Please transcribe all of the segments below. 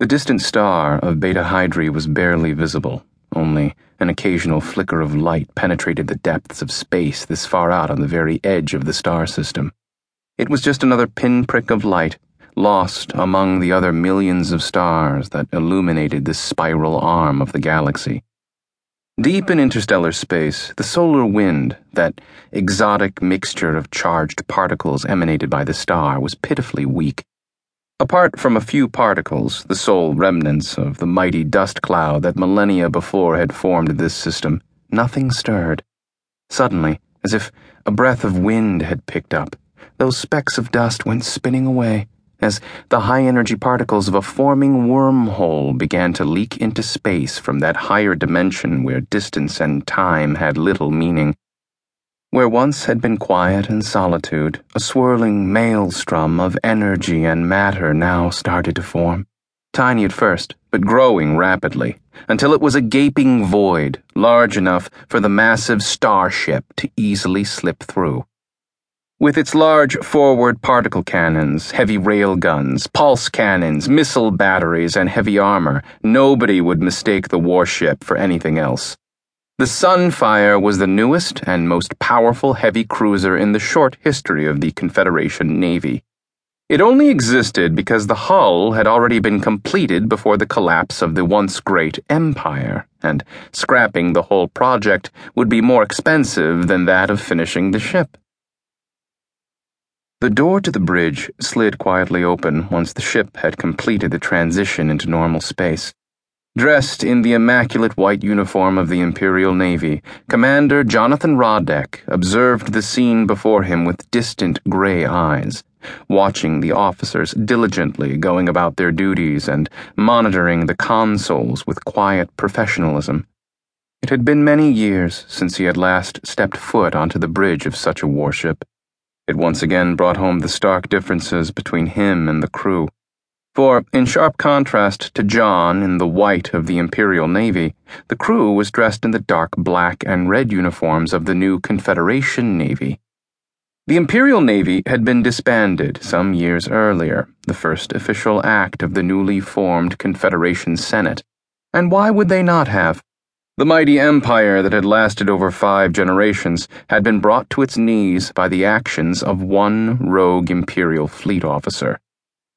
The distant star of Beta Hydrae was barely visible, only an occasional flicker of light penetrated the depths of space this far out on the very edge of the star system. It was just another pinprick of light, lost among the other millions of stars that illuminated this spiral arm of the galaxy. Deep in interstellar space, the solar wind, that exotic mixture of charged particles emanated by the star, was pitifully weak. Apart from a few particles, the sole remnants of the mighty dust cloud that millennia before had formed this system, nothing stirred. Suddenly, as if a breath of wind had picked up, those specks of dust went spinning away as the high energy particles of a forming wormhole began to leak into space from that higher dimension where distance and time had little meaning. Where once had been quiet and solitude, a swirling maelstrom of energy and matter now started to form. Tiny at first, but growing rapidly, until it was a gaping void, large enough for the massive starship to easily slip through. With its large forward particle cannons, heavy rail guns, pulse cannons, missile batteries, and heavy armor, nobody would mistake the warship for anything else. The Sunfire was the newest and most powerful heavy cruiser in the short history of the Confederation Navy. It only existed because the hull had already been completed before the collapse of the once great Empire, and scrapping the whole project would be more expensive than that of finishing the ship. The door to the bridge slid quietly open once the ship had completed the transition into normal space. Dressed in the immaculate white uniform of the Imperial Navy, Commander Jonathan Radec observed the scene before him with distant gray eyes, watching the officers diligently going about their duties and monitoring the consoles with quiet professionalism. It had been many years since he had last stepped foot onto the bridge of such a warship. It once again brought home the stark differences between him and the crew. For, in sharp contrast to Jon in the white of the Imperial Navy, the crew was dressed in the dark black and red uniforms of the new Confederation Navy. The Imperial Navy had been disbanded some years earlier, the first official act of the newly formed Confederation Senate. And why would they not have? The mighty empire that had lasted over five generations had been brought to its knees by the actions of one rogue Imperial fleet officer.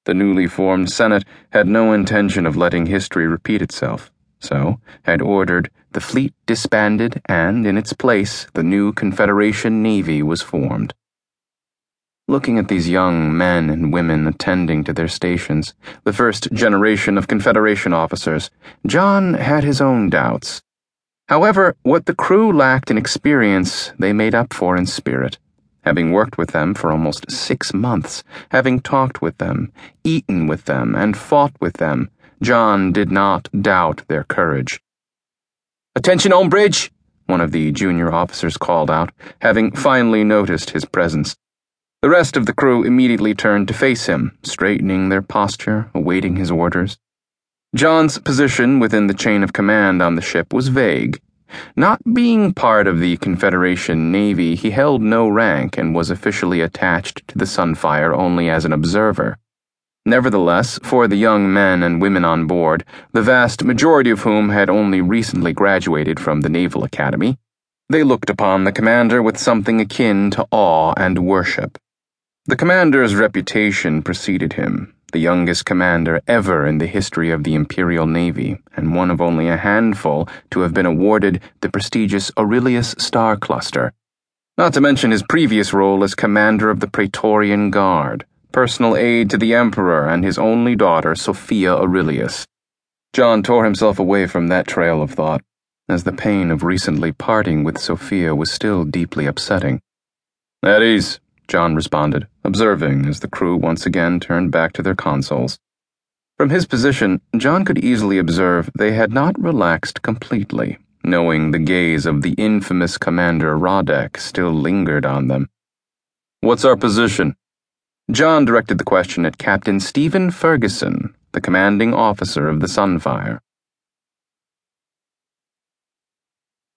The newly formed Senate had no intention of letting history repeat itself, so had ordered the fleet disbanded and, in its place, the new Confederation Navy was formed. Looking at these young men and women attending to their stations, the first generation of Confederation officers, Jon had his own doubts. However, what the crew lacked in experience, they made up for in spirit having worked with them for almost six months, having talked with them, eaten with them, and fought with them, Jon did not doubt their courage. Attention on bridge! One of the junior officers called out, having finally noticed his presence. The rest of the crew immediately turned to face him, straightening their posture, awaiting his orders. Jon's position within the chain of command on the ship was vague not being part of the Confederation Navy, he held no rank and was officially attached to the Sunfire only as an observer. Nevertheless, for the young men and women on board, the vast majority of whom had only recently graduated from the Naval Academy, they looked upon the commander with something akin to awe and worship. The commander's reputation preceded him, the youngest commander ever in the history of the Imperial Navy, and one of only a handful to have been awarded the prestigious Aurelius Star Cluster. Not to mention his previous role as commander of the Praetorian Guard, personal aide to the Emperor and his only daughter, Sofia Aurelius. Jon tore himself away from that trail of thought, as the pain of recently parting with Sofia was still deeply upsetting. At ease, Jon responded, observing as the crew once again turned back to their consoles. From his position, Jon could easily observe they had not relaxed completely, knowing the gaze of the infamous Commander Radec still lingered on them. What's our position? Jon directed the question at Captain Stephen Ferguson, the commanding officer of the Sunfire.